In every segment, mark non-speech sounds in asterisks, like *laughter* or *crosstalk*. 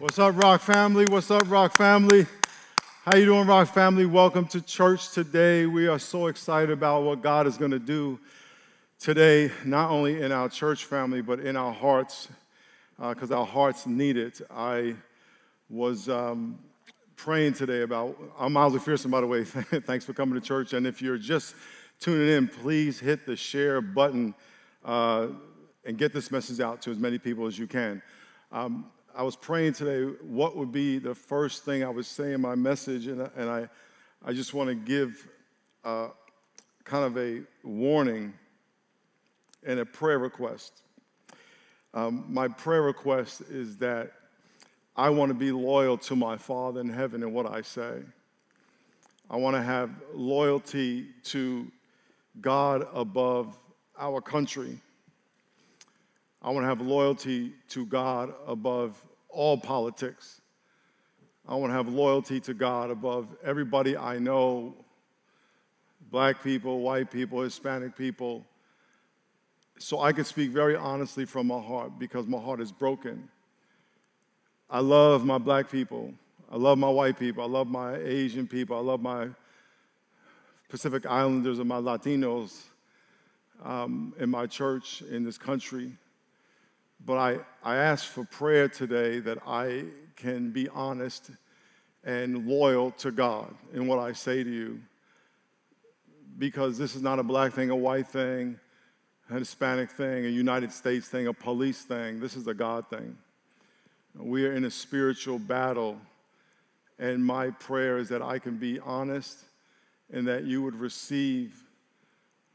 What's up, Rock family? What's up, Rock family? How you doing, Rock family? Welcome to church today. We are so excited about what God is going to do today, not only in our church family, but in our hearts, because uh, our hearts need it. I was um, praying today about, I'm Miles McPherson, by the way. *laughs* Thanks for coming to church. And if you're just tuning in, please hit the share button uh, and get this message out to as many people as you can. Um, I was praying today what would be the first thing I would say in my message, and, and I, I just want to give uh, kind of a warning and a prayer request. Um, my prayer request is that I want to be loyal to my Father in heaven in what I say. I want to have loyalty to God above our country. I want to have loyalty to God above all politics. I want to have loyalty to God above everybody I know black people, white people, Hispanic people. So I can speak very honestly from my heart because my heart is broken. I love my black people. I love my white people. I love my Asian people. I love my Pacific Islanders and my Latinos um, in my church in this country. But I, I ask for prayer today that I can be honest and loyal to God in what I say to you. Because this is not a black thing, a white thing, a Hispanic thing, a United States thing, a police thing. This is a God thing. We are in a spiritual battle, and my prayer is that I can be honest and that you would receive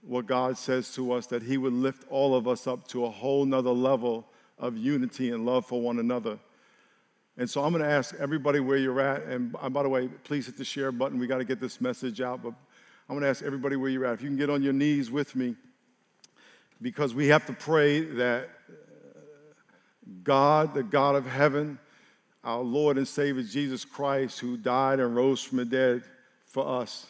what God says to us, that He would lift all of us up to a whole nother level of unity and love for one another. And so I'm going to ask everybody where you're at. And uh, by the way, please hit the share button. We got to get this message out. But I'm going to ask everybody where you're at. If you can get on your knees with me, because we have to pray that uh, God, the God of heaven, our Lord and Savior Jesus Christ, who died and rose from the dead for us,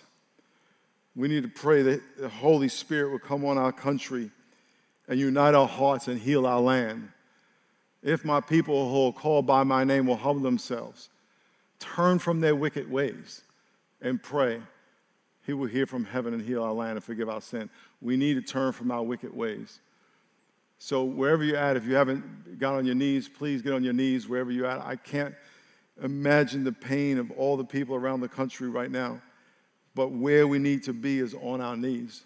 we need to pray that the Holy Spirit will come on our country and unite our hearts and heal our land. If my people who are called by my name will humble themselves, turn from their wicked ways, and pray, he will hear from heaven and heal our land and forgive our sin. We need to turn from our wicked ways. So, wherever you're at, if you haven't got on your knees, please get on your knees wherever you're at. I can't imagine the pain of all the people around the country right now, but where we need to be is on our knees.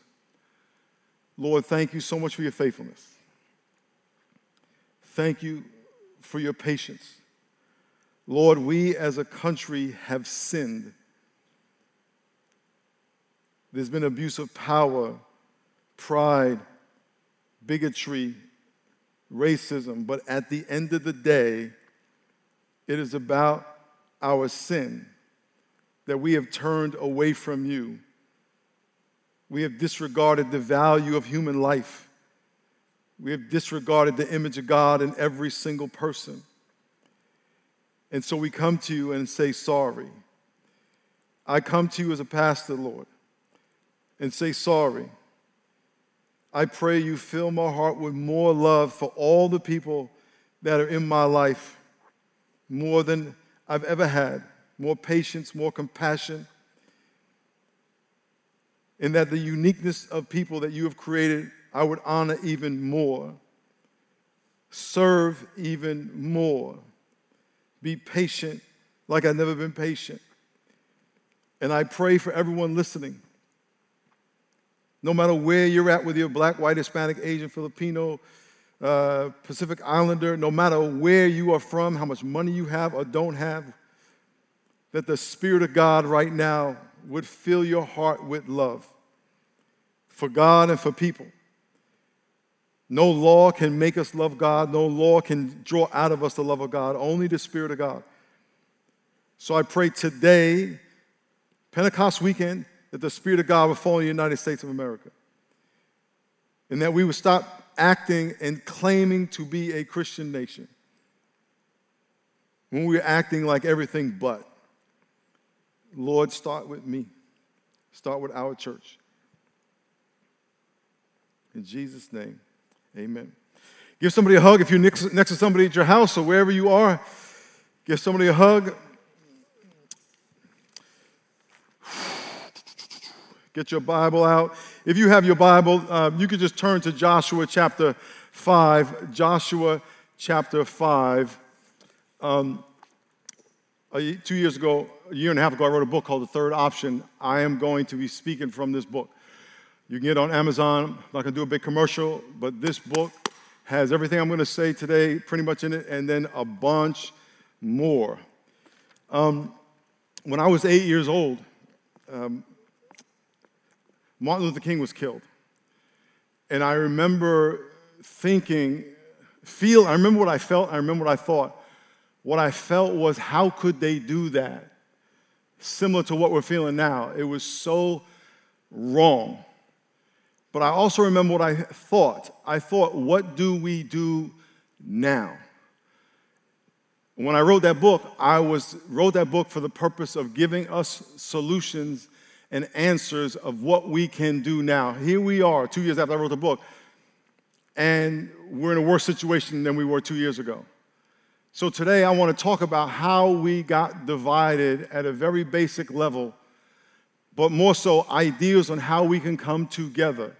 Lord, thank you so much for your faithfulness. Thank you for your patience. Lord, we as a country have sinned. There's been abuse of power, pride, bigotry, racism, but at the end of the day, it is about our sin that we have turned away from you. We have disregarded the value of human life. We have disregarded the image of God in every single person. And so we come to you and say, Sorry. I come to you as a pastor, Lord, and say, Sorry. I pray you fill my heart with more love for all the people that are in my life, more than I've ever had, more patience, more compassion, and that the uniqueness of people that you have created I would honor even more, serve even more, be patient like I've never been patient. And I pray for everyone listening. No matter where you're at, whether you're black, white, Hispanic, Asian, Filipino, uh, Pacific Islander, no matter where you are from, how much money you have or don't have, that the Spirit of God right now would fill your heart with love for God and for people. No law can make us love God. No law can draw out of us the love of God. Only the Spirit of God. So I pray today, Pentecost weekend, that the Spirit of God will fall in the United States of America. And that we would stop acting and claiming to be a Christian nation when we're acting like everything but. Lord, start with me. Start with our church. In Jesus' name. Amen. Give somebody a hug if you're next, next to somebody at your house or wherever you are. Give somebody a hug. Get your Bible out. If you have your Bible, uh, you could just turn to Joshua chapter 5. Joshua chapter 5. Um, two years ago, a year and a half ago, I wrote a book called The Third Option. I am going to be speaking from this book. You can get it on Amazon. I'm not going to do a big commercial, but this book has everything I'm going to say today pretty much in it, and then a bunch more. Um, when I was eight years old, um, Martin Luther King was killed. And I remember thinking, feel, I remember what I felt, I remember what I thought. What I felt was, how could they do that? Similar to what we're feeling now. It was so wrong. But I also remember what I thought. I thought, what do we do now? When I wrote that book, I was, wrote that book for the purpose of giving us solutions and answers of what we can do now. Here we are, two years after I wrote the book, and we're in a worse situation than we were two years ago. So today I want to talk about how we got divided at a very basic level, but more so ideas on how we can come together.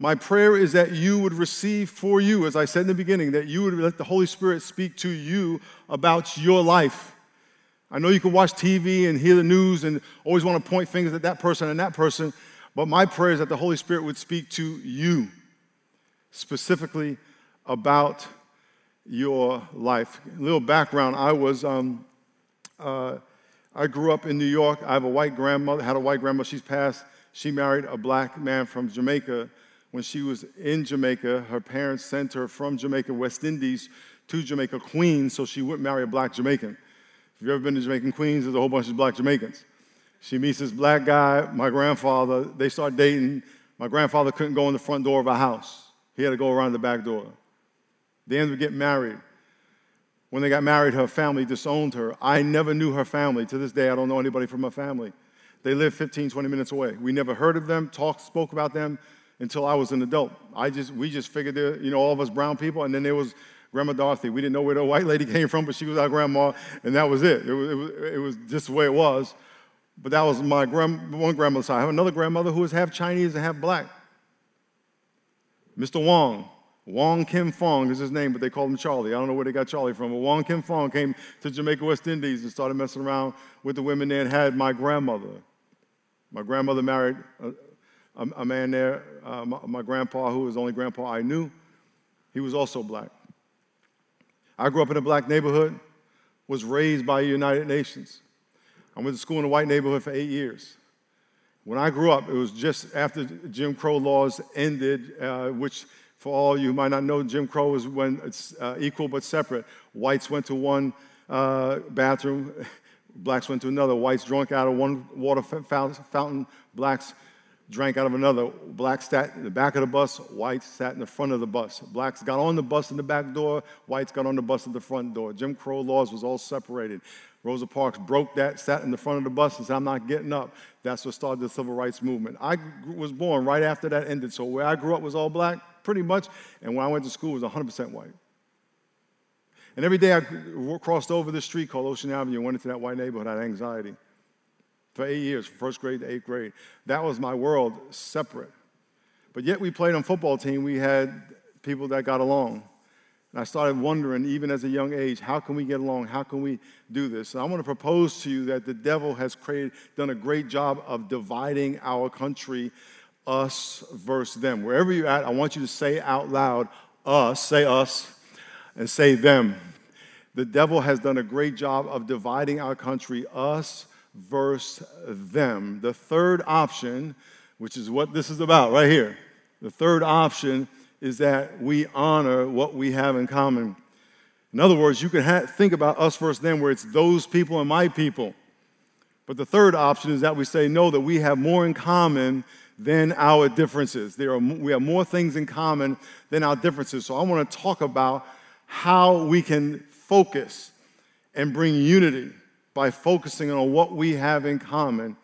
My prayer is that you would receive for you, as I said in the beginning, that you would let the Holy Spirit speak to you about your life. I know you can watch TV and hear the news and always want to point fingers at that person and that person, but my prayer is that the Holy Spirit would speak to you specifically about your life. A little background I was, um, uh, I grew up in New York. I have a white grandmother, had a white grandmother, she's passed. She married a black man from Jamaica when she was in Jamaica, her parents sent her from Jamaica, West Indies, to Jamaica, Queens, so she wouldn't marry a black Jamaican. If you've ever been to Jamaican Queens, there's a whole bunch of black Jamaicans. She meets this black guy, my grandfather, they start dating. My grandfather couldn't go in the front door of our house. He had to go around the back door. They ended up getting married. When they got married, her family disowned her. I never knew her family. To this day, I don't know anybody from her family. They live 15, 20 minutes away. We never heard of them, talked, spoke about them until I was an adult. I just, we just figured that, you know, all of us brown people, and then there was Grandma Dorothy. We didn't know where the white lady *laughs* came from, but she was our grandma, and that was it. It was, it was, it was just the way it was. But that was my grand, one grandmother's side. I have another grandmother who was half Chinese and half black. Mr. Wong. Wong Kim Fong is his name, but they called him Charlie. I don't know where they got Charlie from, but Wong Kim Fong came to Jamaica, West Indies, and started messing around with the women there and had my grandmother. My grandmother married a, a man there, uh, my, my grandpa, who was the only grandpa I knew, he was also black. I grew up in a black neighborhood, was raised by United Nations. I went to school in a white neighborhood for eight years. When I grew up, it was just after Jim Crow laws ended, uh, which for all you might not know, Jim Crow was when it's uh, equal but separate. Whites went to one uh, bathroom, *laughs* blacks went to another. Whites drank out of one water fountain, blacks drank out of another. Blacks sat in the back of the bus, whites sat in the front of the bus. Blacks got on the bus in the back door, whites got on the bus at the front door. Jim Crow laws was all separated. Rosa Parks broke that, sat in the front of the bus and said, I'm not getting up. That's what started the civil rights movement. I was born right after that ended, so where I grew up was all black, pretty much, and when I went to school was 100% white. And every day I crossed over the street called Ocean Avenue and went into that white neighborhood, I had anxiety for eight years, first grade to eighth grade. That was my world separate. But yet we played on football team. We had people that got along. And I started wondering, even as a young age, how can we get along? How can we do this? And I want to propose to you that the devil has created, done a great job of dividing our country, us versus them. Wherever you're at, I want you to say out loud, us, say us, and say them. The devil has done a great job of dividing our country, us versus them. The third option, which is what this is about right here, the third option is that we honor what we have in common. In other words, you can ha- think about us versus them, where it's those people and my people. But the third option is that we say, no, that we have more in common than our differences. There are, we have more things in common than our differences. So I want to talk about how we can focus and bring unity by focusing on what we have in common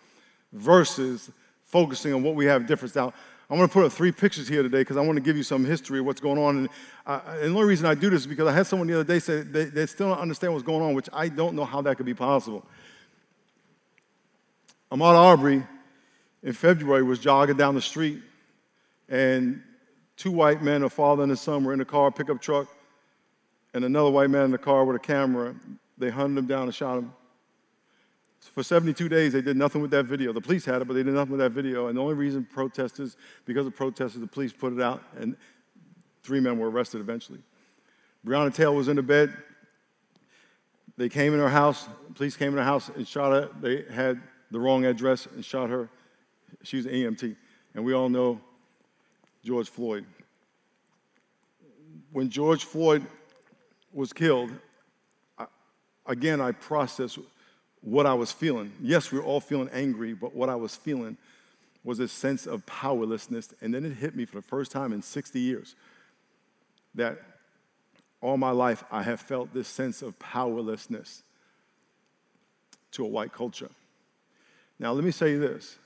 versus focusing on what we have different. Now, I'm going to put up three pictures here today because I want to give you some history of what's going on. And, uh, and the only reason I do this is because I had someone the other day say they, they still don't understand what's going on, which I don't know how that could be possible. Ahmaud Arbery in February was jogging down the street, and two white men, a father and a son, were in a car, pickup truck, and another white man in the car with a camera. They hunted him down and shot him. For 72 days, they did nothing with that video. The police had it, but they did nothing with that video. And the only reason protesters, because of protesters, the police put it out, and three men were arrested eventually. Breonna Taylor was in the bed. They came in her house. Police came in her house and shot her. They had the wrong address and shot her. She's an EMT. And we all know George Floyd. When George Floyd was killed, I, again, I processed what I was feeling. Yes, we are all feeling angry, but what I was feeling was a sense of powerlessness. And then it hit me for the first time in 60 years that all my life I have felt this sense of powerlessness to a white culture. Now, let me say this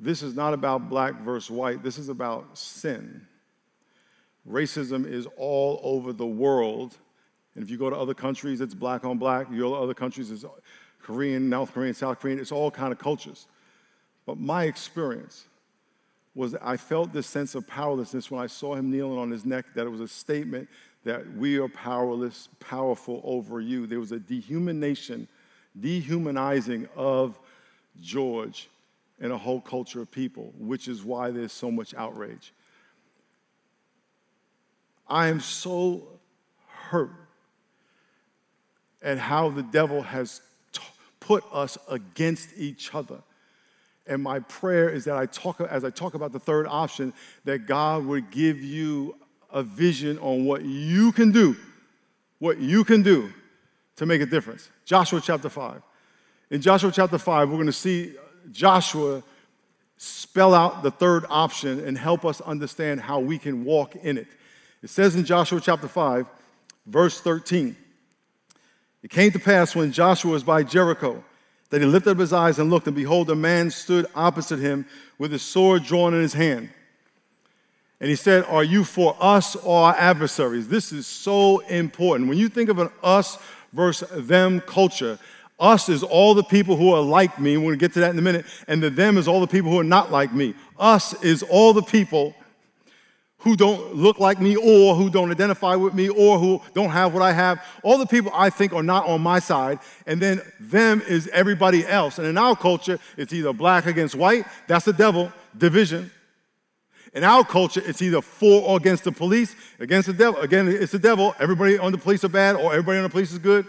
this is not about black versus white, this is about sin. Racism is all over the world. And if you go to other countries, it's black on black. You go to other countries, it's Korean, North Korean, South Korean, it's all kind of cultures. But my experience was I felt this sense of powerlessness when I saw him kneeling on his neck, that it was a statement that we are powerless, powerful over you. There was a dehumanization, dehumanizing of George and a whole culture of people, which is why there's so much outrage. I am so hurt at how the devil has put us against each other. And my prayer is that I talk, as I talk about the third option, that God would give you a vision on what you can do, what you can do to make a difference. Joshua chapter 5. In Joshua chapter 5, we're going to see Joshua spell out the third option and help us understand how we can walk in it. It says in Joshua chapter 5, verse 13 It came to pass when Joshua was by Jericho that he lifted up his eyes and looked, and behold, a man stood opposite him with his sword drawn in his hand. And he said, Are you for us or our adversaries? This is so important. When you think of an us versus them culture, us is all the people who are like me. We're going to get to that in a minute. And the them is all the people who are not like me. Us is all the people who don't look like me or who don't identify with me or who don't have what I have. All the people I think are not on my side. And then them is everybody else. And in our culture, it's either black against white, that's the devil, division. In our culture, it's either for or against the police, against the devil. Again, it's the devil. Everybody on the police are bad or everybody on the police is good.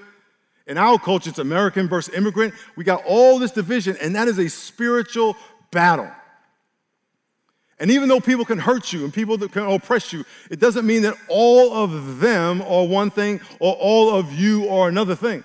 In our culture, it's American versus immigrant. We got all this division, and that is a spiritual battle. And even though people can hurt you and people that can oppress you, it doesn't mean that all of them are one thing or all of you are another thing.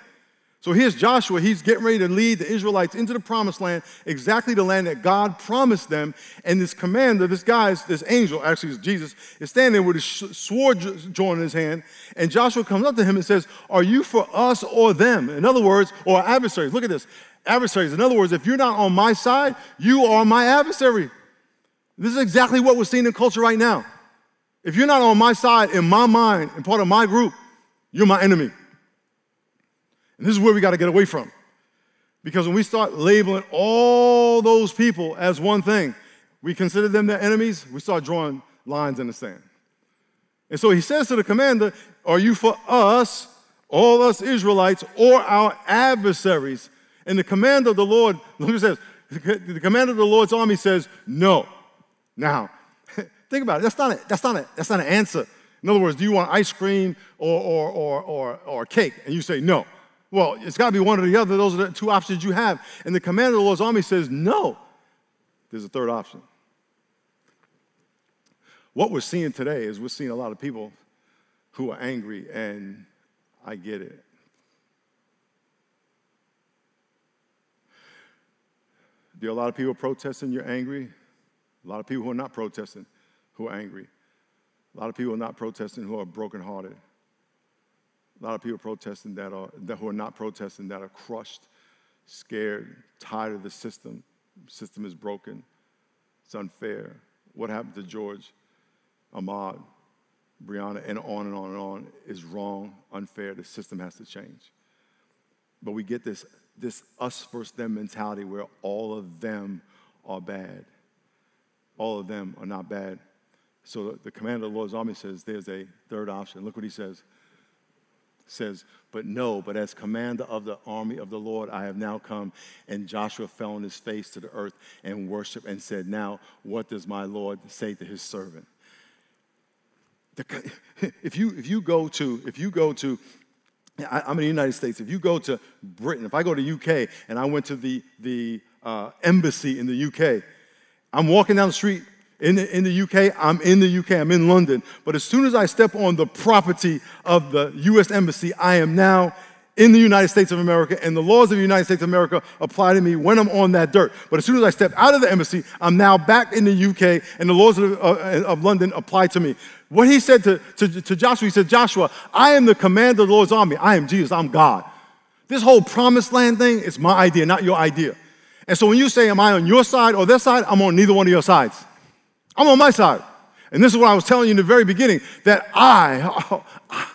So here's Joshua. He's getting ready to lead the Israelites into the promised land, exactly the land that God promised them. And this commander, this guy, this angel, actually, is Jesus, is standing there with his sword drawn in his hand. And Joshua comes up to him and says, Are you for us or them? In other words, or adversaries. Look at this adversaries. In other words, if you're not on my side, you are my adversary. This is exactly what we're seeing in culture right now. If you're not on my side, in my mind, and part of my group, you're my enemy. And this is where we got to get away from. Because when we start labeling all those people as one thing, we consider them their enemies, we start drawing lines in the sand. And so he says to the commander, Are you for us, all us Israelites, or our adversaries? And the commander of the Lord, *laughs* look what says, the commander of the Lord's army says, No. Now, *laughs* think about it. That's not, a, that's, not a, that's not an answer. In other words, do you want ice cream or, or, or, or, or cake? And you say no. Well, it's got to be one or the other. Those are the two options you have. And the commander of the Lord's army says, no. There's a third option. What we're seeing today is we're seeing a lot of people who are angry, and I get it. There are a lot of people protesting, you're angry. A lot of people who are not protesting who are angry. A lot of people are not protesting who are brokenhearted. A lot of people protesting that are that who are not protesting that are crushed, scared, tired of the system. The system is broken. It's unfair. what happened to George, Ahmaud, Breonna, and on and on and on is wrong, unfair. The system has to change. But we get this, this us versus them mentality where all of them are bad. All of them are not bad. So the commander of the Lord's army says there's a third option. Look what he says. Says, but no, but as commander of the army of the Lord, I have now come. And Joshua fell on his face to the earth and worshiped and said, Now, what does my Lord say to his servant? The, *laughs* if you if you go to if you go to I, am in the United States. If you go to Britain, if I go to UK and I went to the the uh, embassy in the UK, I'm walking down the street in the, in the UK, I'm in the UK, I'm in London. But as soon as I step on the property of the US Embassy, I am now in the United States of America, and the laws of the United States of America apply to me when I'm on that dirt. But as soon as I step out of the embassy, I'm now back in the UK, and the laws of, uh, of London apply to me. What he said to, to, to Joshua, he said, Joshua, I am the commander of the Lord's army. I am Jesus, I'm God. This whole promised land thing is my idea, not your idea. And so when you say, Am I on your side or their side? I'm on neither one of your sides. I'm on my side. And this is what I was telling you in the very beginning that I, *laughs*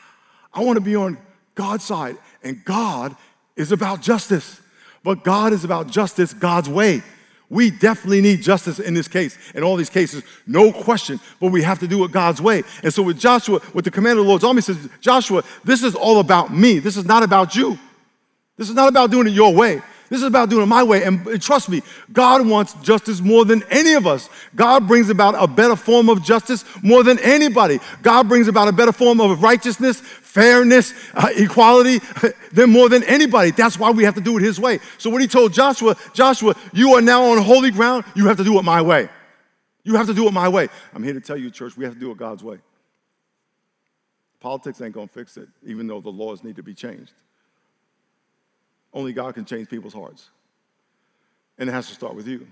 I want to be on God's side. And God is about justice. But God is about justice God's way. We definitely need justice in this case, in all these cases, no question, but we have to do it God's way. And so with Joshua, with the commander of the Lord's army says, Joshua, this is all about me. This is not about you. This is not about doing it your way. This is about doing it my way. And trust me, God wants justice more than any of us. God brings about a better form of justice more than anybody. God brings about a better form of righteousness, fairness, uh, equality *laughs* than more than anybody. That's why we have to do it His way. So when He told Joshua, Joshua, you are now on holy ground, you have to do it my way. You have to do it my way. I'm here to tell you, church, we have to do it God's way. Politics ain't gonna fix it, even though the laws need to be changed. Only God can change people's hearts. And it has to start with you.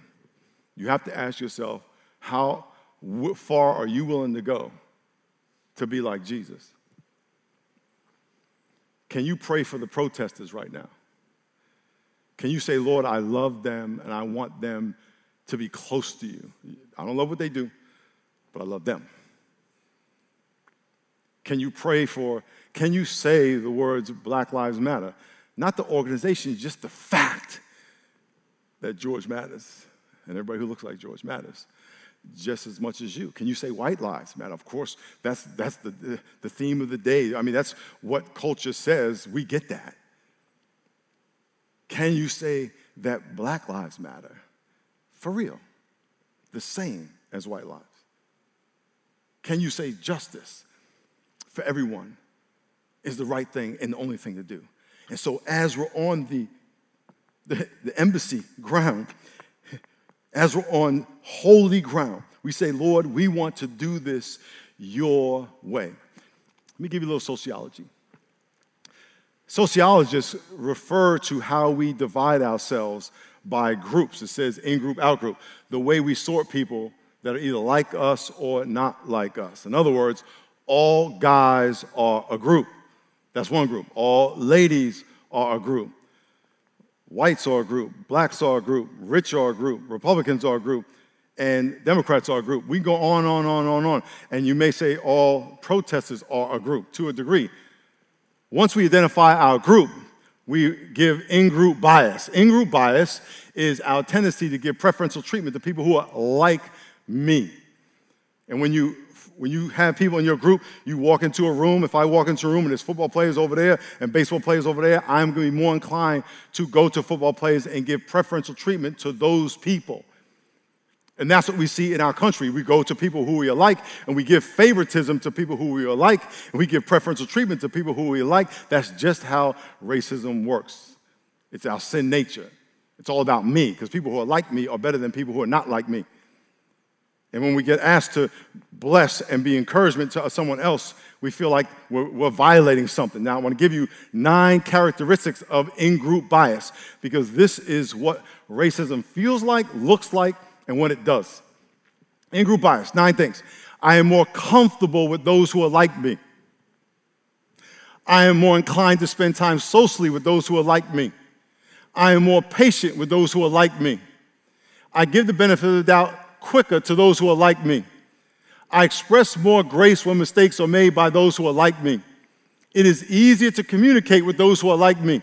You have to ask yourself, how far are you willing to go to be like Jesus? Can you pray for the protesters right now? Can you say, Lord, I love them and I want them to be close to you? I don't love what they do, but I love them. Can you pray for, can you say the words Black Lives Matter? Not the organization, just the fact that George matters and everybody who looks like George matters just as much as you. Can you say white lives matter? Of course, that's, that's the, the, the theme of the day. I mean, that's what culture says. We get that. Can you say that black lives matter? For real, the same as white lives. Can you say justice for everyone is the right thing and the only thing to do? And so, as we're on the, the, the embassy ground, as we're on holy ground, we say, Lord, we want to do this your way. Let me give you a little sociology. Sociologists refer to how we divide ourselves by groups. It says in group, out group, the way we sort people that are either like us or not like us. In other words, all guys are a group. That's one group. All ladies are a group. Whites are a group. Blacks are a group. Rich are a group. Republicans are a group. And Democrats are a group. We go on, on, on, on, on. And you may say all protesters are a group to a degree. Once we identify our group, we give in group bias. In group bias is our tendency to give preferential treatment to people who are like me. And when you when you have people in your group, you walk into a room. If I walk into a room and there's football players over there and baseball players over there, I'm going to be more inclined to go to football players and give preferential treatment to those people. And that's what we see in our country. We go to people who we like, and we give favoritism to people who we like, and we give preferential treatment to people who we like. That's just how racism works. It's our sin nature. It's all about me, because people who are like me are better than people who are not like me. And when we get asked to bless and be encouragement to someone else, we feel like we're, we're violating something. Now, I want to give you nine characteristics of in group bias because this is what racism feels like, looks like, and what it does. In group bias, nine things. I am more comfortable with those who are like me. I am more inclined to spend time socially with those who are like me. I am more patient with those who are like me. I give the benefit of the doubt quicker to those who are like me. I express more grace when mistakes are made by those who are like me. It is easier to communicate with those who are like me.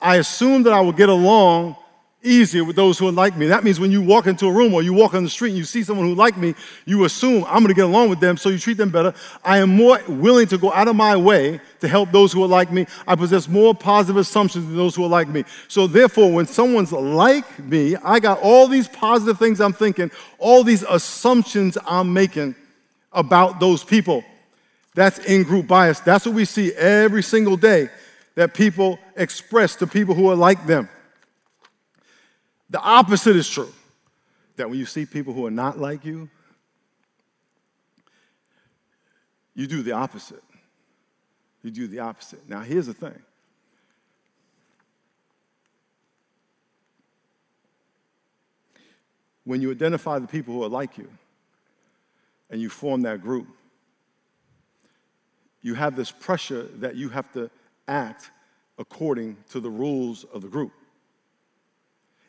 I assume that I will get along easier with those who are like me. That means when you walk into a room or you walk on the street and you see someone who like me, you assume I'm going to get along with them, so you treat them better. I am more willing to go out of my way to help those who are like me. I possess more positive assumptions than those who are like me. So therefore, when someone's like me, I got all these positive things I'm thinking, all these assumptions I'm making about those people. That's in group bias. That's what we see every single day that people express to people who are like them. The opposite is true. That when you see people who are not like you, you do the opposite. You do the opposite. Now, here's the thing when you identify the people who are like you and you form that group, you have this pressure that you have to act according to the rules of the group.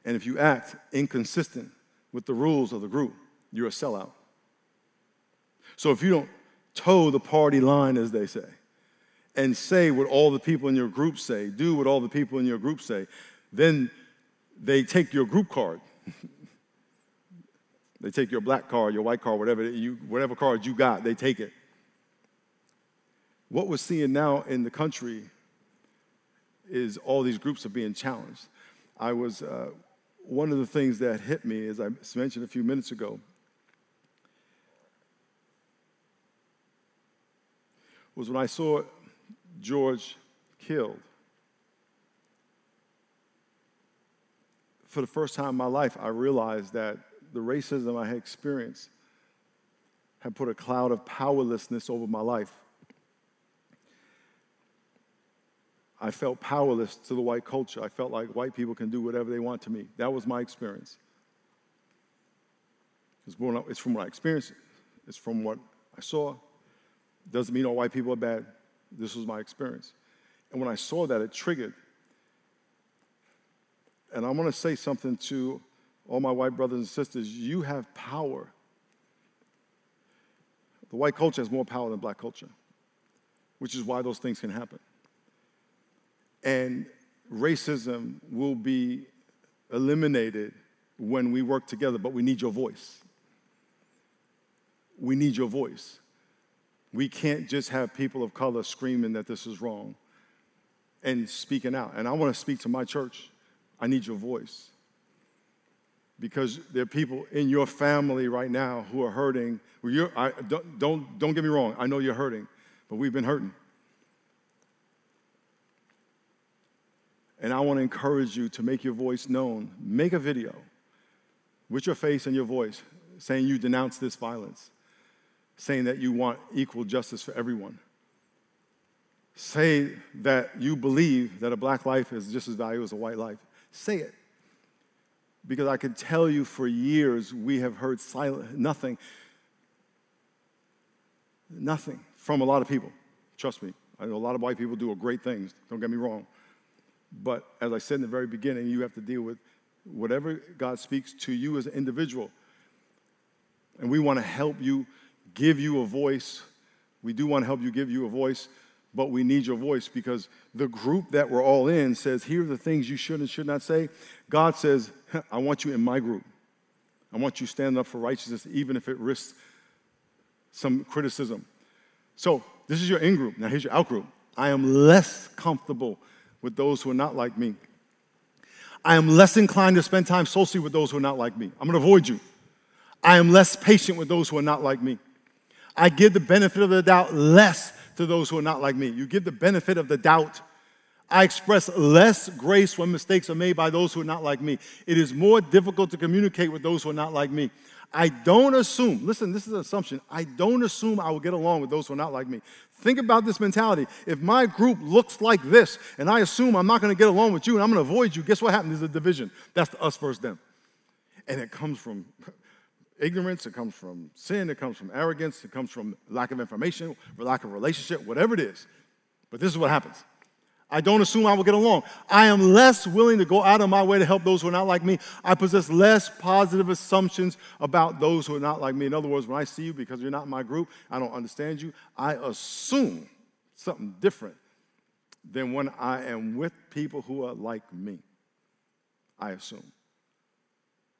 And if you act inconsistent with the rules of the group, you're a sellout. So if you don't toe the party line, as they say, and say what all the people in your group say, do what all the people in your group say, then they take your group card. *laughs* they take your black card, your white card, whatever, you, whatever card you got, they take it. What we're seeing now in the country is all these groups are being challenged. I was uh, one of the things that hit me, as I mentioned a few minutes ago, was when I saw George killed. For the first time in my life, I realized that the racism I had experienced had put a cloud of powerlessness over my life. I felt powerless to the white culture. I felt like white people can do whatever they want to me. That was my experience. It's from what I experienced, it's from what I saw. Doesn't mean all white people are bad. This was my experience. And when I saw that, it triggered. And I want to say something to all my white brothers and sisters. You have power. The white culture has more power than black culture, which is why those things can happen. And racism will be eliminated when we work together, but we need your voice. We need your voice. We can't just have people of color screaming that this is wrong and speaking out. And I want to speak to my church. I need your voice. Because there are people in your family right now who are hurting. Well, I, don't, don't, don't get me wrong, I know you're hurting, but we've been hurting. And I want to encourage you to make your voice known. Make a video with your face and your voice saying you denounce this violence, saying that you want equal justice for everyone. Say that you believe that a black life is just as valuable as a white life. Say it. Because I can tell you for years we have heard silent, nothing, nothing from a lot of people. Trust me. I know a lot of white people do great things, don't get me wrong. But as I said in the very beginning, you have to deal with whatever God speaks to you as an individual. And we want to help you, give you a voice. We do want to help you give you a voice, but we need your voice because the group that we're all in says, here are the things you should and should not say. God says, I want you in my group. I want you standing up for righteousness, even if it risks some criticism. So, this is your in group. Now, here's your out group. I am less comfortable with those who are not like me. I am less inclined to spend time socially with those who are not like me. I'm going to avoid you. I am less patient with those who are not like me. I give the benefit of the doubt less to those who are not like me. You give the benefit of the doubt. I express less grace when mistakes are made by those who are not like me. It is more difficult to communicate with those who are not like me. I don't assume, listen, this is an assumption. I don't assume I will get along with those who are not like me. Think about this mentality. If my group looks like this and I assume I'm not going to get along with you and I'm going to avoid you, guess what happens? There's a division. That's the us versus them. And it comes from *laughs* ignorance, it comes from sin, it comes from arrogance, it comes from lack of information, lack of relationship, whatever it is. But this is what happens I don't assume I will get along. I am less willing to go out of my way to help those who are not like me. I possess less positive assumptions about those who are not like me. In other words, when I see you because you're not in my group, I don't understand you, I assume something different than when I am with people who are like me. I assume.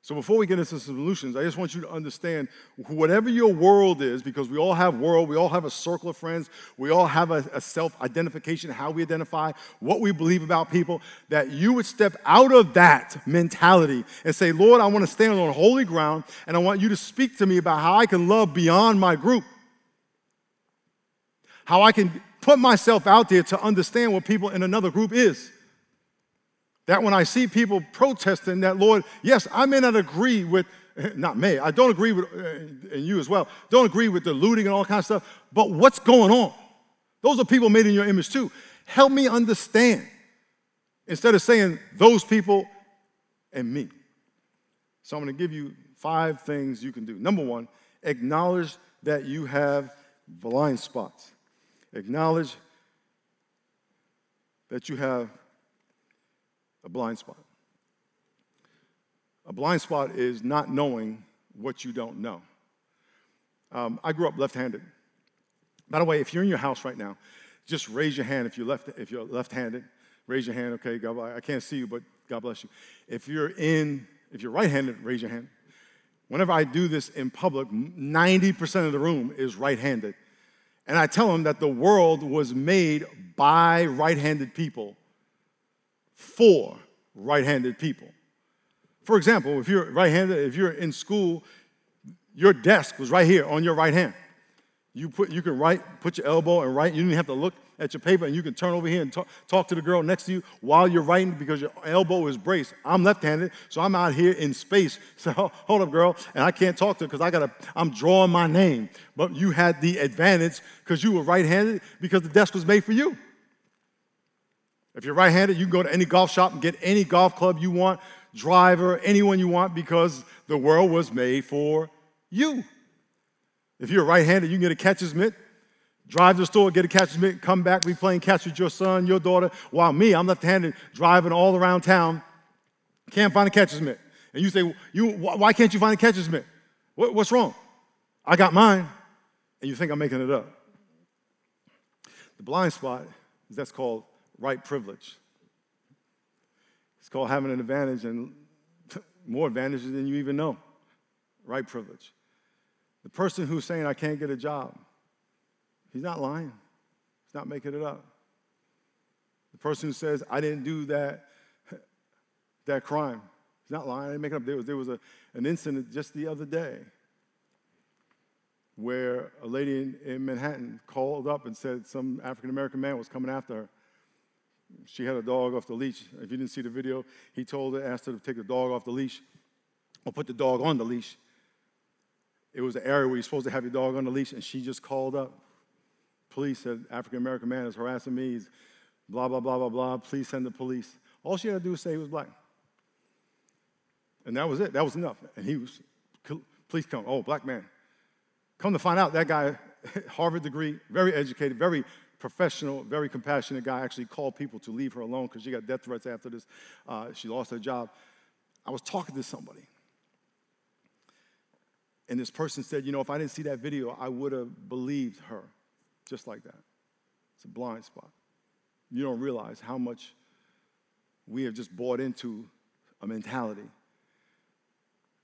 So before we get into the solutions, I just want you to understand whatever your world is, because we all have world, we all have a circle of friends, we all have a, a self-identification, how we identify, what we believe about people, that you would step out of that mentality and say, Lord, I want to stand on holy ground, and I want you to speak to me about how I can love beyond my group. How I can put myself out there to understand what people in another group is. That when I see people protesting that, Lord, yes, I may not agree with, not me, I don't agree with, uh, and you as well, don't agree with the looting and all kinds of stuff, but what's going on? Those are people made in your image too. Help me understand instead of saying those people and me. So I'm going to give you five things you can do. Number one, acknowledge that you have blind spots. Acknowledge that you have a blind spot. A blind spot is not knowing what you don't know. Um, I grew up left-handed. By the way, if you're in your house right now, just raise your hand if you're left if you're left-handed. Raise your hand, okay? God, I can't see you, but God bless you. If you're in, if you're right-handed, raise your hand. Whenever I do this in public, 90% of the room is right-handed. And I tell them that the world was made by right-handed people for right handed people. For example, if you're right handed, if you're in school, your desk was right here on your right hand. You, put, you can write, put your elbow and write. You don't have to look at your paper, and you can turn over here and talk, talk to the girl next to you while you're writing because your elbow is braced. I'm left-handed, so I'm out here in space. *laughs* So hold up, girl, and I can't talk to her because I gotta. I'm drawing my name. But you had the advantage because you were right-handed because the desk was made for you. If you're right handed, you can go to any golf shop and get any golf club you want, driver, anyone you want, because the world was made for you. If you're right handed, you can get a catcher's mitt, drive to the store, get a catcher's mitt, come back, be playing catch with your son, your daughter, while me, I'm left handed, driving all around town, can't find a catcher's mitt. And you say, you, why can't you find a catcher's mitt? What, what's wrong? I got mine. And you think I'm making it up. The blind spot is that's called right privilege. It's called having an advantage and *laughs* more advantages than you even know. Right privilege. The person who's saying, I can't get a job, he's not lying, he's not making it up. The person who says, I didn't do that, *laughs* that crime, he's not lying, I didn't make it up. There was, there was a, an incident just the other day where a lady in, in Manhattan called up and said some African American man was coming after her she had a dog off the leash. If you didn't see the video, he told her, asked her to take the dog off the leash or put the dog on the leash. It was an area where you're supposed to have your dog on the leash, and she just called up. Police said, African American man is harassing me. He's blah, blah, blah, blah, blah. Please send the police. All she had to do was say he was black. And that was it. That was enough. And he was, please come. Oh, black man. Come to find out, that guy, *laughs* Harvard degree, very educated, very professional, very compassionate guy, actually called people to leave her alone because she got death threats after this. Uh, she lost her job. I was talking to somebody. And this person said, You know, if I didn't see that video, I would have believed her. Just like that. It's a blind spot. You don't realize how much we have just bought into a mentality.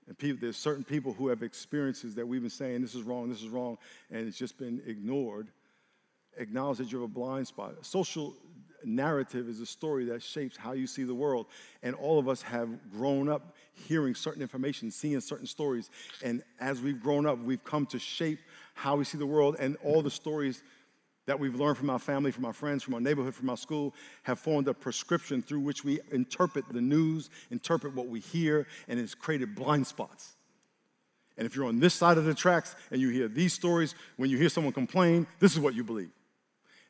And people, there's certain people who have experiences that we've been saying, this is wrong, this is wrong, and it's just been ignored acknowledge that you have a blind spot. Social narrative is a story that shapes how you see the world. And all of us have grown up hearing certain information, seeing certain stories. And as we've grown up, we've come to shape how we see the world. And all the stories that we've learned from our family, from our friends, from our neighborhood, from our school, have formed a prescription through which we interpret the news, interpret what we hear, and it's created blind spots. And if you're on this side of the tracks and you hear these stories, when you hear someone complain, this is what you believe.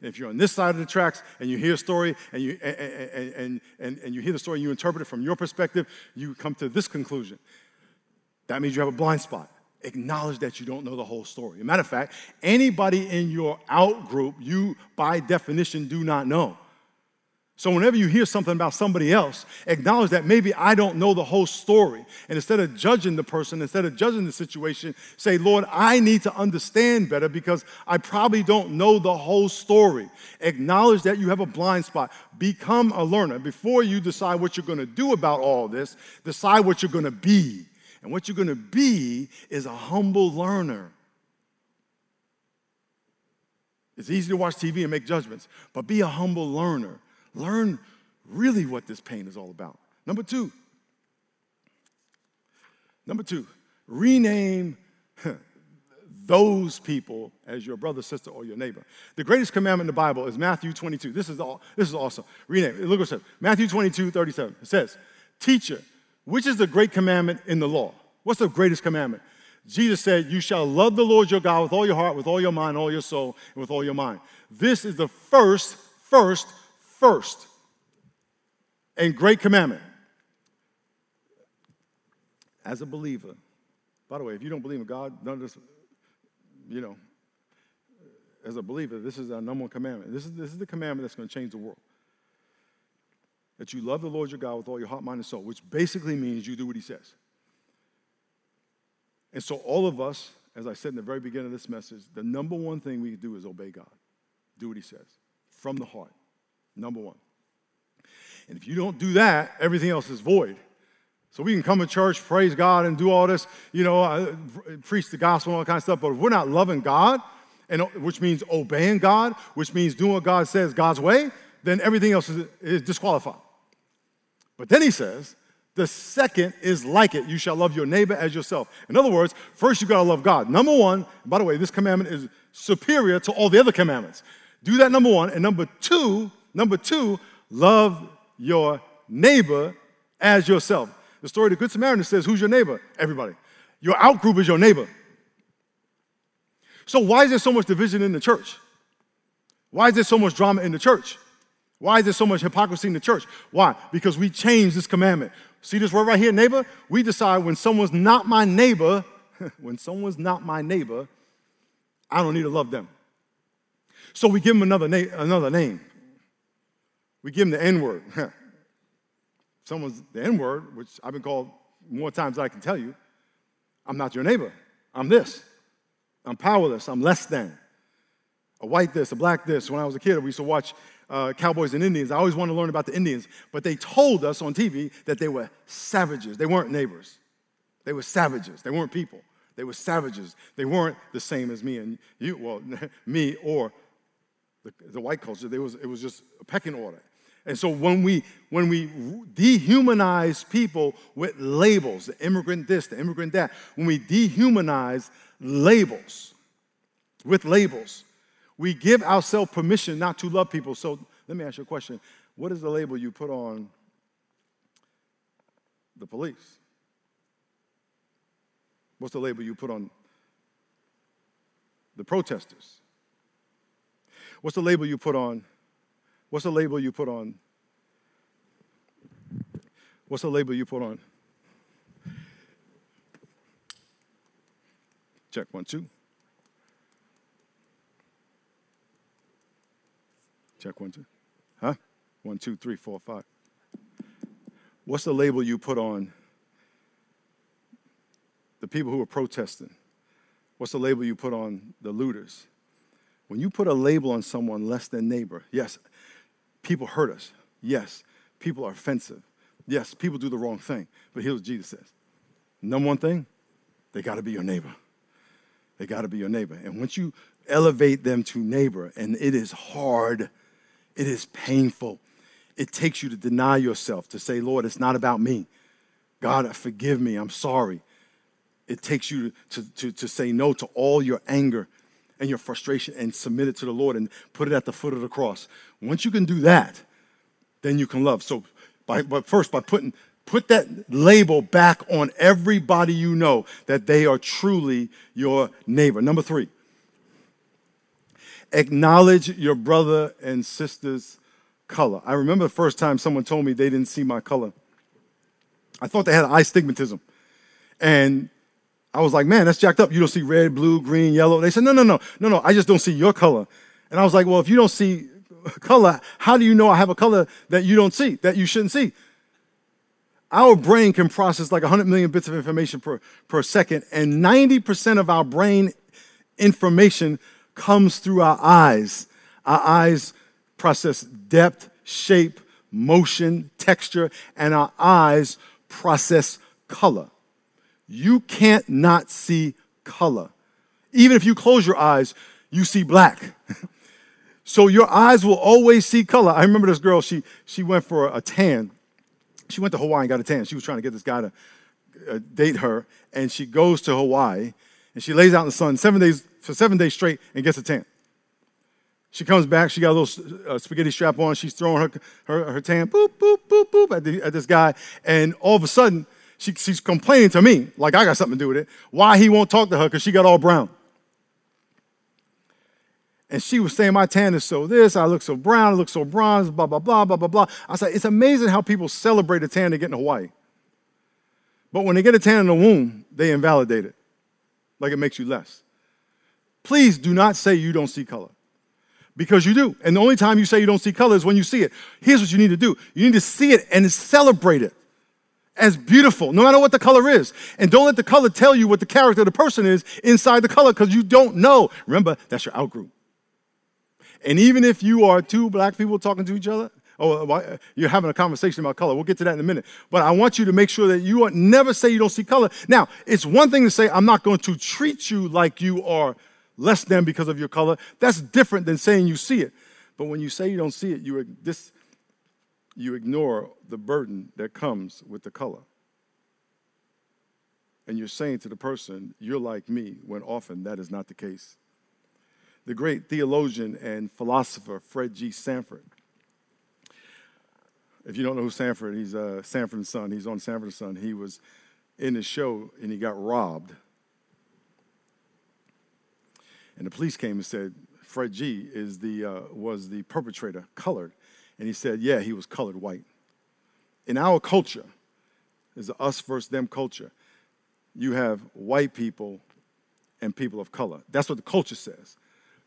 And if you're on this side of the tracks and you hear a story and you, and, and, and, and you hear the story and you interpret it from your perspective, you come to this conclusion. That means you have a blind spot. Acknowledge that you don't know the whole story. Matter of fact, anybody in your out group, you by definition do not know. So, whenever you hear something about somebody else, acknowledge that maybe I don't know the whole story. And instead of judging the person, instead of judging the situation, say, Lord, I need to understand better because I probably don't know the whole story. Acknowledge that you have a blind spot. Become a learner. Before you decide what you're going to do about all this, decide what you're going to be. And what you're going to be is a humble learner. It's easy to watch TV and make judgments, but be a humble learner. Learn really what this pain is all about. Number two, number two, rename *laughs* those people as your brother, sister, or your neighbor. The greatest commandment in the Bible is Matthew 22. This is all, this is awesome. Rename it. Look what it says. Matthew 22, 37. It says, Teacher, which is the great commandment in the law? What's the greatest commandment? Jesus said, You shall love the Lord your God with all your heart, with all your mind, all your soul, and with all your mind. This is the first, first, first and great commandment. As a believer, by the way, if you don't believe in God, none of this, you know, as a believer, this is our number one commandment. This is, this is the commandment that's going to change the world. That you love the Lord your God with all your heart, mind, and soul, which basically means you do what he says. And so, all of us, as I said in the very beginning of this message, the number one thing we do is obey God, do what he says from the heart. Number one. And if you don't do that, everything else is void. So we can come to church, praise God, and do all this, you know, uh, preach the gospel and all that kind of stuff. But if we're not loving God, and which means obeying God, which means doing what God says God's way, then everything else is, is disqualified. But then he says, the second is like it. You shall love your neighbor as yourself. In other words, first you got to love God. Number one, by the way, this commandment is superior to all the other commandments. Do that, number one. And number two, Number two, love your neighbor as yourself. The story of the Good Samaritan says, Who's your neighbor? Everybody. Your outgroup is your neighbor. So, why is there so much division in the church? Why is there so much drama in the church? Why is there so much hypocrisy in the church? Why? Because we changed this commandment. See this word right here, neighbor? We decide when someone's not my neighbor, *laughs* when someone's not my neighbor, I don't need to love them. So we give them another, na- another name. We give them the N word. *laughs* Someone's the N word, which I've been called more times than I can tell you. I'm not your neighbor. I'm this. I'm powerless. I'm less than. A white this, a black this. When I was a kid, we used to watch uh, Cowboys and Indians. I always wanted to learn about the Indians, but they told us on TV that they were savages. They weren't neighbors. They were savages. They weren't people. They were savages. They weren't the same as me and you, well, *laughs* me or the, the white culture. Was, it was just a pecking order. And so when we when we dehumanize people with labels, the immigrant this, the immigrant that, when we dehumanize labels with labels, we give ourselves permission not to love people. So let me ask you a question. What is the label you put on the police? What's the label you put on the protesters? What's the label you put on What's the label you put on? What's the label you put on? Check one, two. Check one, two. Huh? One, two, three, four, five. What's the label you put on the people who are protesting? What's the label you put on the looters? When you put a label on someone less than neighbor, yes, People hurt us. Yes. People are offensive. Yes, people do the wrong thing. But here's what Jesus says Number one thing, they got to be your neighbor. They got to be your neighbor. And once you elevate them to neighbor, and it is hard, it is painful, it takes you to deny yourself, to say, Lord, it's not about me. God, forgive me, I'm sorry. It takes you to, to, to say no to all your anger and your frustration and submit it to the Lord and put it at the foot of the cross. Once you can do that, then you can love. So, by, but first, by putting put that label back on everybody you know that they are truly your neighbor. Number three, acknowledge your brother and sister's color. I remember the first time someone told me they didn't see my color. I thought they had eye stigmatism. And I was like, man, that's jacked up. You don't see red, blue, green, yellow. They said, no, no, no, no, no. I just don't see your color. And I was like, well, if you don't see *laughs* color, how do you know I have a color that you don't see, that you shouldn't see? Our brain can process like 100 million bits of information per, per second, and 90% of our brain information comes through our eyes. Our eyes process depth, shape, motion, texture, and our eyes process color. You can't not see color. Even if you close your eyes, you see black. *laughs* so your eyes will always see color. I remember this girl, she, she went for a tan. She went to Hawaii and got a tan. She was trying to get this guy to uh, date her, and she goes to Hawaii and she lays out in the sun seven days for seven days straight and gets a tan. She comes back, she got a little uh, spaghetti strap on, she's throwing her, her, her tan, boop, boop, boop, boop, at, the, at this guy, and all of a sudden, she, she's complaining to me, like I got something to do with it, why he won't talk to her because she got all brown. And she was saying, My tan is so this, I look so brown, I look so bronze, blah, blah, blah, blah, blah, blah. I said, It's amazing how people celebrate a tan they get in Hawaii. But when they get a tan in the womb, they invalidate it, like it makes you less. Please do not say you don't see color because you do. And the only time you say you don't see color is when you see it. Here's what you need to do you need to see it and celebrate it as beautiful, no matter what the color is. And don't let the color tell you what the character of the person is inside the color because you don't know. Remember, that's your outgroup. And even if you are two black people talking to each other, oh, uh, or uh, you're having a conversation about color, we'll get to that in a minute. But I want you to make sure that you never say you don't see color. Now, it's one thing to say, I'm not going to treat you like you are less than because of your color. That's different than saying you see it. But when you say you don't see it, you, are, this, you ignore the burden that comes with the color. And you're saying to the person, you're like me, when often that is not the case. The great theologian and philosopher Fred G. Sanford. If you don't know who Sanford, he's uh, Sanford Son. He's on Sanford Son. He was in the show and he got robbed and the police came and said, Fred G is the, uh, was the perpetrator, colored. And he said, yeah, he was colored white. In our culture, is the us versus them culture, you have white people and people of color. That's what the culture says.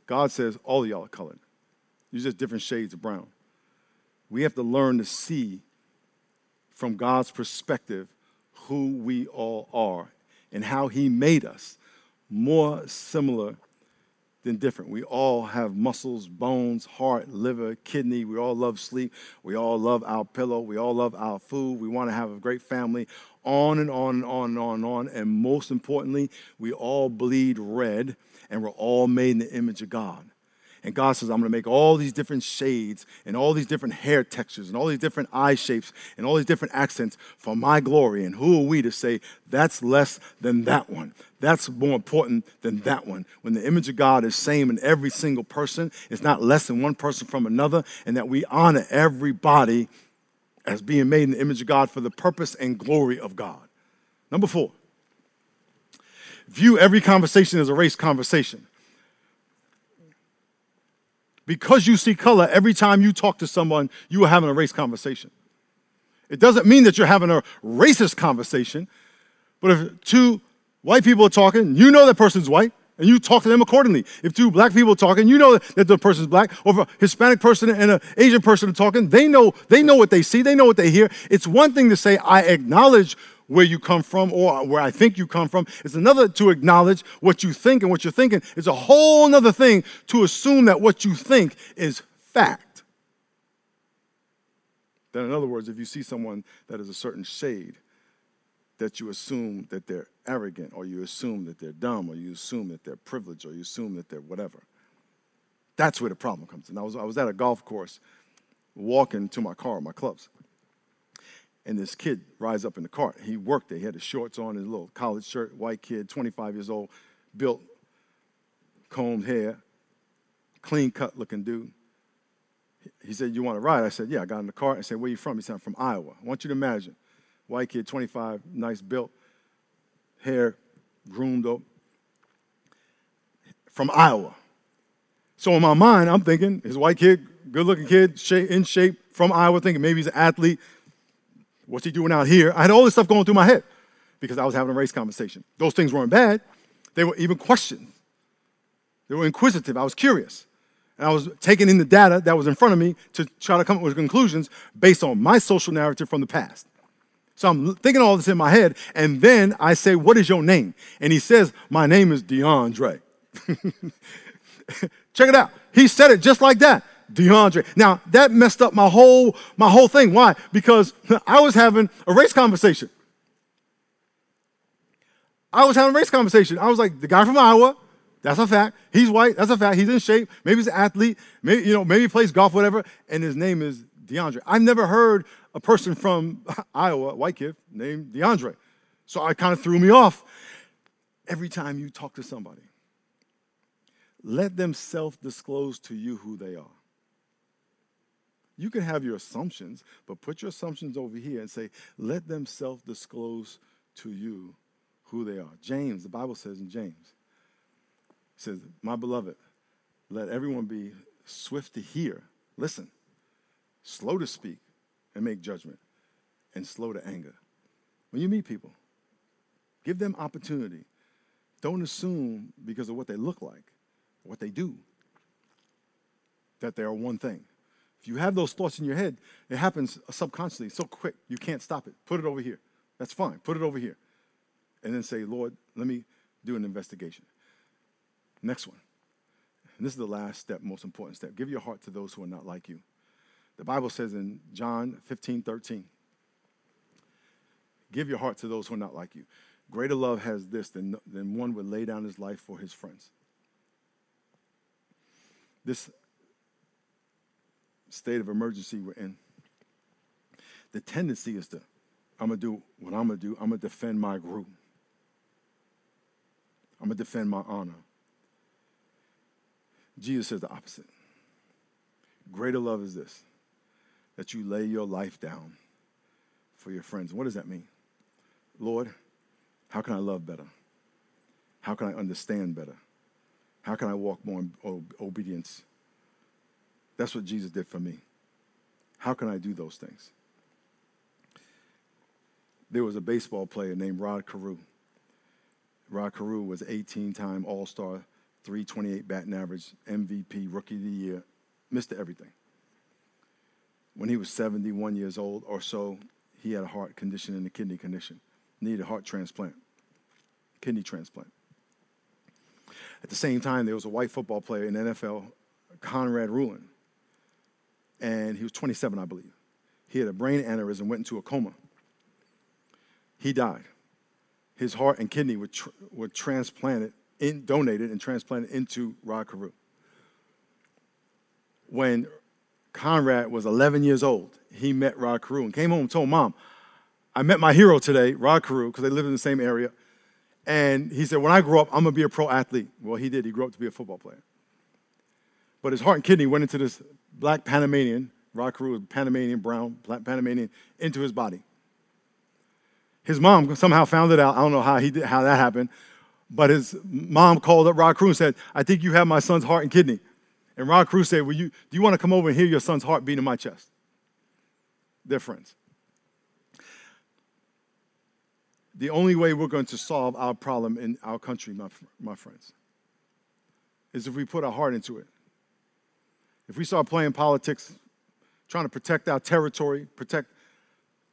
God says all of y'all are colored. You're just different shades of brown. We have to learn to see from God's perspective who we all are and how He made us more similar than different. We all have muscles, bones, heart, liver, kidney. We all love sleep. We all love our pillow. We all love our food. We want to have a great family. On and on and on and on and on. And most importantly, we all bleed red and we're all made in the image of God. And God says, I'm going to make all these different shades and all these different hair textures and all these different eye shapes and all these different accents for my glory. And who are we to say that's less than that one? That's more important than that one. When the image of God is same in every single person, it's not less than one person from another, and that we honor everybody as being made in the image of God for the purpose and glory of God. Number four, view every conversation as a race conversation because you see color, every time you talk to someone, you are having a race conversation. It doesn't mean that you're having a racist conversation, but if two white people are talking, you know that person's white, and you talk to them accordingly. If two black people are talking, you know that the person's black. Or if a Hispanic person and an Asian person are talking, they know, they know what they see, they know what they hear. It's one thing to say, I acknowledge where you come from or where I think you come from. It's another to acknowledge what you think and what you're thinking. It's a whole other thing to assume that what you think is fact. Then, in other words, if you see someone that is a certain shade, that you assume that they're arrogant, or you assume that they're dumb, or you assume that they're privileged, or you assume that they're whatever. That's where the problem comes in. I was, I was at a golf course walking to my car, my clubs and this kid rides up in the cart. He worked there. He had his shorts on, his little college shirt, white kid, 25 years old, built, combed hair, clean cut looking dude. He said, You want to ride? I said, Yeah. I got in the car. I said, Where you from? He said, I'm from Iowa. I want you to imagine white kid, 25, nice built, hair groomed up, from Iowa. So in my mind, I'm thinking, his white kid, good looking kid, in shape, from Iowa, thinking maybe he's an athlete, What's he doing out here? I had all this stuff going through my head because I was having a race conversation. Those things weren't bad, they were even questions. They were inquisitive. I was curious. And I was taking in the data that was in front of me to try to come up with conclusions based on my social narrative from the past. So I'm thinking all this in my head, and then I say, What is your name? And he says, My name is DeAndre. *laughs* Check it out. He said it just like that. DeAndre. Now that messed up my whole my whole thing. Why? Because *laughs* I was having a race conversation. I was having a race conversation. I was like, the guy from Iowa, that's a fact. He's white, that's a fact. He's in shape. Maybe he's an athlete. Maybe, you know, maybe he plays golf, whatever. And his name is DeAndre. I've never heard a person from *laughs* Iowa, white kid, named DeAndre. So I kind of threw me off. Every time you talk to somebody, let them self disclose to you who they are. You can have your assumptions, but put your assumptions over here and say, let them self disclose to you who they are. James, the Bible says in James, says, My beloved, let everyone be swift to hear, listen, slow to speak and make judgment, and slow to anger. When you meet people, give them opportunity. Don't assume because of what they look like, what they do, that they are one thing. If you have those thoughts in your head, it happens subconsciously, so quick, you can't stop it. Put it over here. That's fine. Put it over here. And then say, Lord, let me do an investigation. Next one. And this is the last step, most important step. Give your heart to those who are not like you. The Bible says in John 15, 13, give your heart to those who are not like you. Greater love has this than, than one would lay down his life for his friends. This state of emergency we're in, the tendency is to, I'm to do what I'm to do. I'm to defend my group. I'm to defend my honor. Jesus says the opposite. Greater love is this that you lay your life down for your friends. What does that mean? Lord, how can I love better? How can I understand better? How can I walk more in obedience? That's what Jesus did for me. How can I do those things? There was a baseball player named Rod Carew. Rod Carew was 18 time All Star, 328 batting average, MVP, Rookie of the Year, Mr. Everything. When he was 71 years old or so, he had a heart condition and a kidney condition, needed a heart transplant, kidney transplant. At the same time, there was a white football player in NFL, Konrad Reuland and he was 27, I believe. He had a brain aneurysm, went into a coma. He died. His heart and kidney were, tr- were transplanted, in, donated, and transplanted into Rod Carew. When Konrad was 11 years old, he met Rod Carew and came home and told mom, I met my hero today, Rod Carew, because they lived in the same area. And he said, When I grow up, I'm going to be a pro athlete. Well, he did. He grew up to be a football player. But his heart and kidney went into this black Panamanian, Rod was Panamanian, brown, Panamanian, into his body. His mom somehow found it out. I don't know how, he did, how that happened. But his mom called up Rod Carew and said, I think you have my son's heart and kidney. And Rod Carew said, Well, you, do you want to come over and hear your son's heart beat in my chest? They're friends. The only way we're going to solve our problem in our country, my, my friends, is if we put our heart into it. If we start playing politics, trying to protect our territory, protect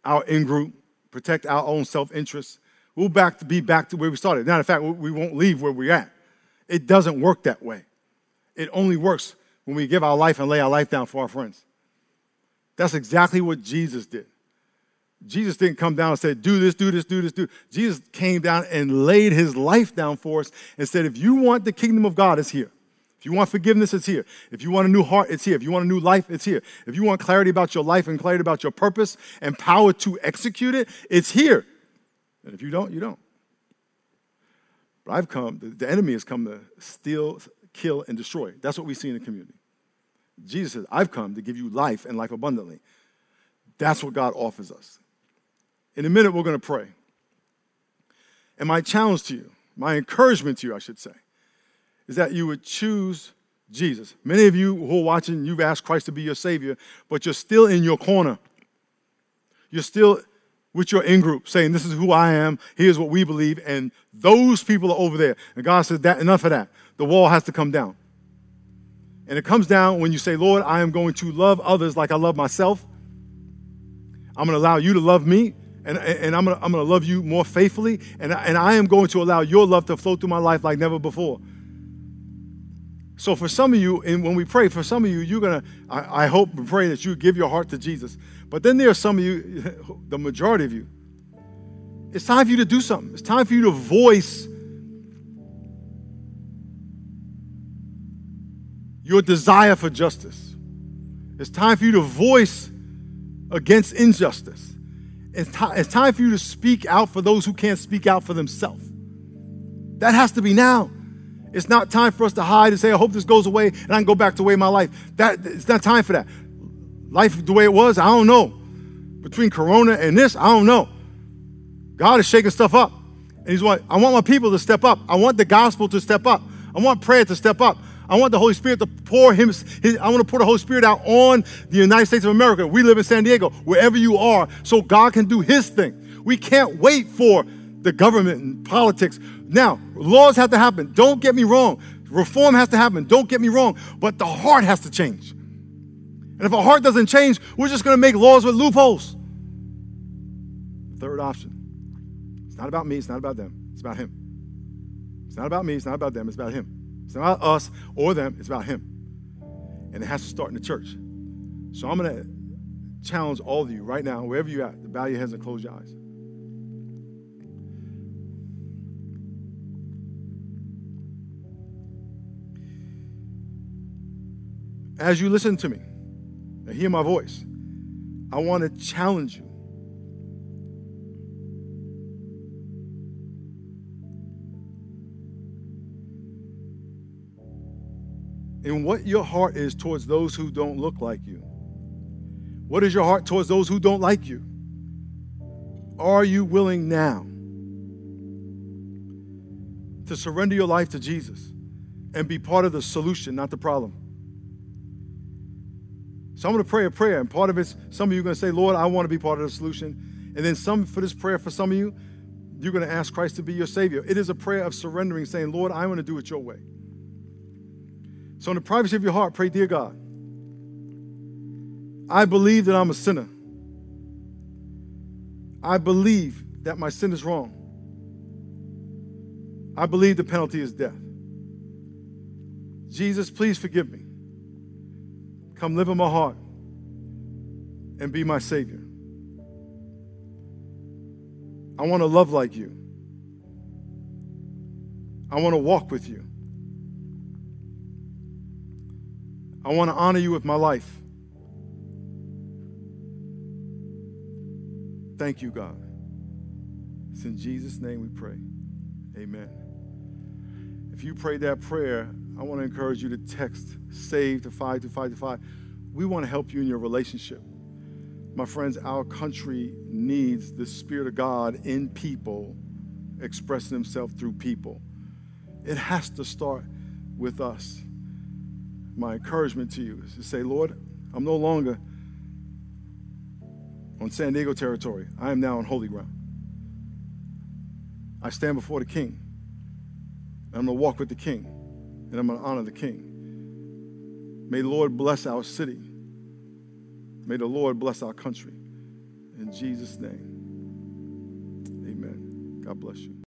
our in group, protect our own self interest, we'll back to be back to where we started. Matter of fact, we won't leave where we're at. It doesn't work that way. It only works when we give our life and lay our life down for our friends. That's exactly what Jesus did. Jesus didn't come down and say, Do this, do this, do this, do. Jesus came down and laid his life down for us and said, If you want the kingdom of God, it's here. If you want forgiveness, it's here. If you want a new heart, it's here. If you want a new life, it's here. If you want clarity about your life and clarity about your purpose and power to execute it, it's here. And if you don't, you don't. But I've come, the enemy has come to steal, kill, and destroy. That's what we see in the community. Jesus says, I've come to give you life and life abundantly. That's what God offers us. In a minute, we're going to pray. And my challenge to you, my encouragement to you, I should say, is that you would choose Jesus. Many of you who are watching, you've asked Christ to be your Savior, but you're still in your corner. You're still with your in group saying, This is who I am, here's what we believe, and those people are over there. And God says, that, Enough of that. The wall has to come down. And it comes down when you say, Lord, I am going to love others like I love myself. I'm going to allow you to love me, and, and I'm, going to, I'm going to love you more faithfully, and, and I am going to allow your love to flow through my life like never before. So for some of you, and when we pray, for some of you, you're gonna, I, I hope and pray that you give your heart to Jesus. But then there are some of you, *laughs* the majority of you, it's time for you to do something. It's time for you to voice your desire for justice. It's time for you to voice against injustice. It's, t- it's time for you to speak out for those who can't speak out for themselves. That has to be now. It's not time for us to hide and say, I hope this goes away and I can go back to the way my life. That it's not time for that. Life the way it was, I don't know. Between Corona and this, I don't know. God is shaking stuff up. And he's what I want my people to step up. I want the gospel to step up. I want prayer to step up. I want the Holy Spirit to pour him, his, I want to pour the Holy Spirit out on the United States of America. We live in San Diego, wherever you are, so God can do his thing. We can't wait for the government and politics. Now, laws have to happen. Don't get me wrong. Reform has to happen. Don't get me wrong. But the heart has to change. And if our heart doesn't change, we're just going to make laws with loopholes. Third option. It's not about me. It's not about them. It's about Him. It's not about me. It's not about them. It's about Him. It's not about us or them. It's about Him. And it has to start in the church. So I'm going to challenge all of you right now, wherever you're at, to bow your heads and close your eyes. As you listen to me and hear my voice, I want to challenge you. In what your heart is towards those who don't look like you. What is your heart towards those who don't like you? Are you willing now to surrender your life to Jesus and be part of the solution, not the problem? So I'm going to pray a prayer, and part of it's some of you are going to say, Lord, I want to be part of the solution. And then some for this prayer, for some of you, you're going to ask Christ to be your Savior. It is a prayer of surrendering, saying, Lord, I want to do it your way. So in the privacy of your heart, pray, Dear God, I believe that I'm a sinner. I believe that my sin is wrong. I believe the penalty is death. Jesus, please forgive me. Come live in my heart and be my Savior. I want to love like you. I want to walk with you. I want to honor you with my life. Thank you, God. It's in Jesus' name we pray. Amen. If you prayed that prayer, I want to encourage you to text SAVE to 52525. We want to help you in your relationship. My friends, our country needs the Spirit of God in people expressing Himself through people. It has to start with us. My encouragement to you is to say, Lord, I'm no longer on San Diego territory. I am now on holy ground. I stand before the King. I'm going to walk with the King, and I'm going to honor the King. May the Lord bless our city. May the Lord bless our country. In Jesus' name, amen. God bless you.